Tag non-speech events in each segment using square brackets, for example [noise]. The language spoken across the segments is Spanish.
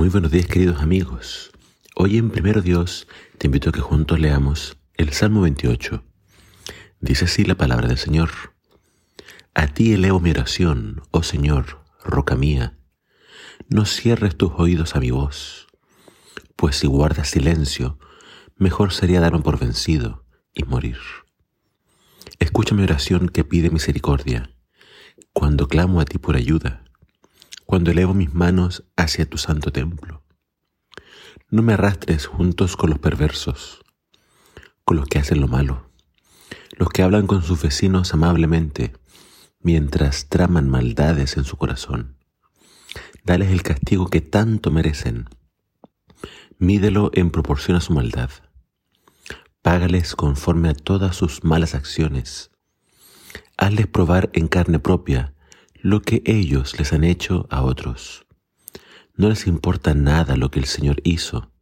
Muy buenos días queridos amigos. Hoy en Primero Dios te invito a que juntos leamos el Salmo 28. Dice así la palabra del Señor. A ti elevo mi oración, oh Señor, roca mía. No cierres tus oídos a mi voz, pues si guardas silencio, mejor sería darme por vencido y morir. Escucha mi oración que pide misericordia, cuando clamo a ti por ayuda cuando elevo mis manos hacia tu santo templo. No me arrastres juntos con los perversos, con los que hacen lo malo, los que hablan con sus vecinos amablemente, mientras traman maldades en su corazón. Dales el castigo que tanto merecen. Mídelo en proporción a su maldad. Págales conforme a todas sus malas acciones. Hazles probar en carne propia lo que ellos les han hecho a otros. No les importa nada lo que el Señor hizo,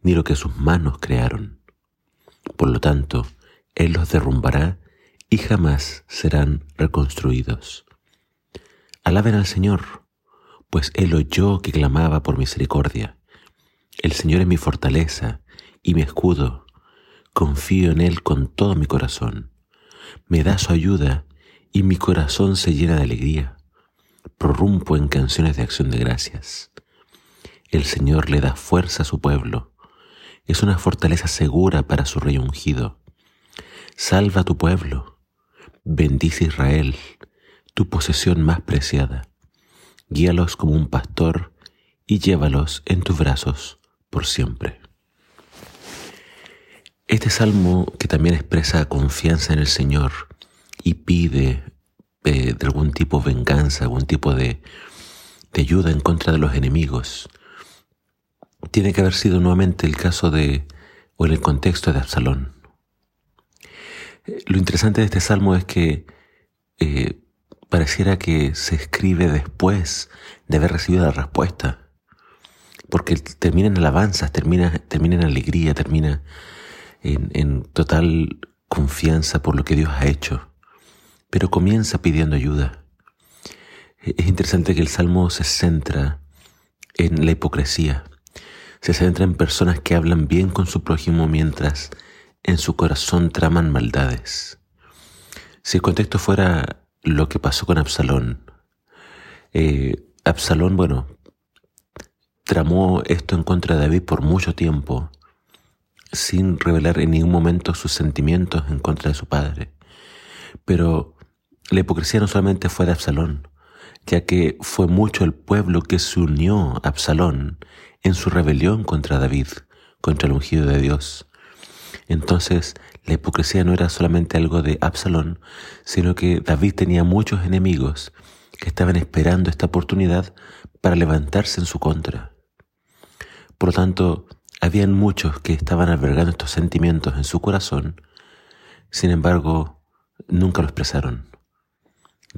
ni lo que sus manos crearon. Por lo tanto, Él los derrumbará y jamás serán reconstruidos. Alaben al Señor, pues Él oyó que clamaba por misericordia. El Señor es mi fortaleza y mi escudo. Confío en Él con todo mi corazón. Me da su ayuda y mi corazón se llena de alegría. Prorrumpo en canciones de acción de gracias. El Señor le da fuerza a su pueblo. Es una fortaleza segura para su rey ungido. Salva a tu pueblo. Bendice Israel, tu posesión más preciada. Guíalos como un pastor y llévalos en tus brazos por siempre. Este salmo que también expresa confianza en el Señor y pide eh, de algún tipo de venganza, algún tipo de, ayuda en contra de los enemigos, tiene que haber sido nuevamente el caso de, o en el contexto de Absalón. Lo interesante de este salmo es que eh, pareciera que se escribe después de haber recibido la respuesta, porque termina en alabanzas, termina, termina en alegría, termina en total confianza por lo que Dios ha hecho pero comienza pidiendo ayuda. Es interesante que el Salmo se centra en la hipocresía, se centra en personas que hablan bien con su prójimo mientras en su corazón traman maldades. Si el contexto fuera lo que pasó con Absalón, eh, Absalón, bueno, tramó esto en contra de David por mucho tiempo, sin revelar en ningún momento sus sentimientos en contra de su padre. Pero la hipocresía no solamente fue de Absalón, ya que fue mucho el pueblo que se unió a Absalón en su rebelión contra David, contra el ungido de Dios. Entonces, la hipocresía no era solamente algo de Absalón, sino que David tenía muchos enemigos que estaban esperando esta oportunidad para levantarse en su contra. Por lo tanto, habían muchos que estaban albergando estos sentimientos en su corazón, sin embargo, nunca lo expresaron.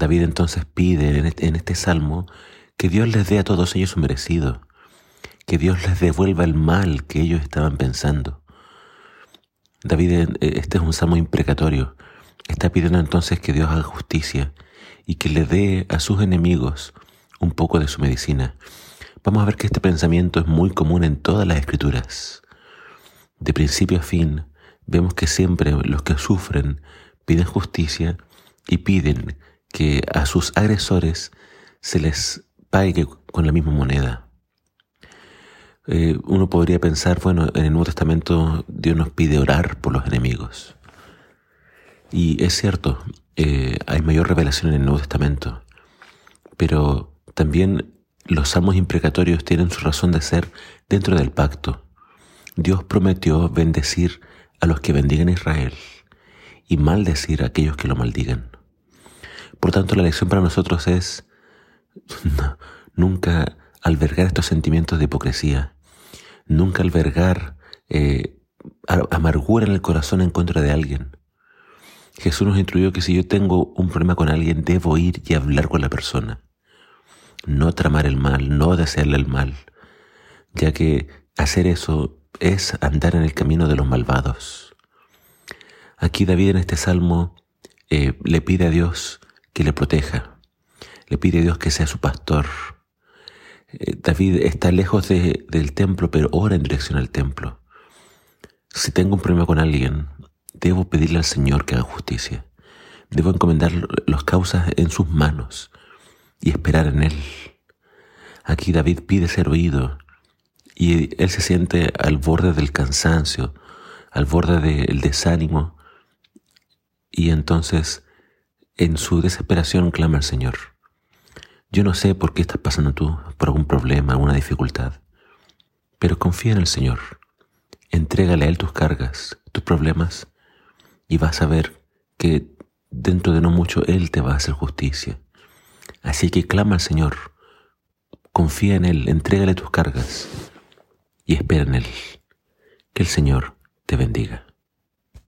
David entonces pide este, en este salmo que Dios les dé a todos ellos su merecido, que Dios les devuelva el mal que ellos estaban pensando. David, eh, este es un salmo imprecatorio, está pidiendo entonces que Dios haga justicia y que le dé a sus enemigos un poco de su medicina. Vamos a ver que este pensamiento es muy común en todas las escrituras. De principio a fin, vemos que siempre los que sufren piden justicia y piden que a sus agresores se les pague con la misma moneda. Eh, uno podría pensar, bueno, en el Nuevo Testamento Dios nos pide orar por los enemigos. Y es cierto, eh, hay mayor revelación en el Nuevo Testamento, pero también los salmos imprecatorios tienen su razón de ser dentro del pacto. Dios prometió bendecir a los que bendigan a Israel y maldecir a aquellos que lo maldigan. Por tanto, la lección para nosotros es [laughs] nunca albergar estos sentimientos de hipocresía, nunca albergar eh, amargura en el corazón en contra de alguien. Jesús nos instruyó que si yo tengo un problema con alguien, debo ir y hablar con la persona. No tramar el mal, no desearle el mal, ya que hacer eso es andar en el camino de los malvados. Aquí David en este salmo eh, le pide a Dios que le proteja. Le pide a Dios que sea su pastor. Eh, David está lejos del templo, pero ora en dirección al templo. Si tengo un problema con alguien, debo pedirle al Señor que haga justicia. Debo encomendar las causas en sus manos y esperar en Él. Aquí David pide ser oído y él se siente al borde del cansancio, al borde del desánimo y entonces en su desesperación clama al Señor. Yo no sé por qué estás pasando tú, por algún problema, alguna dificultad, pero confía en el Señor. Entrégale a Él tus cargas, tus problemas, y vas a ver que dentro de no mucho Él te va a hacer justicia. Así que clama al Señor, confía en Él, entrégale tus cargas y espera en Él. Que el Señor te bendiga.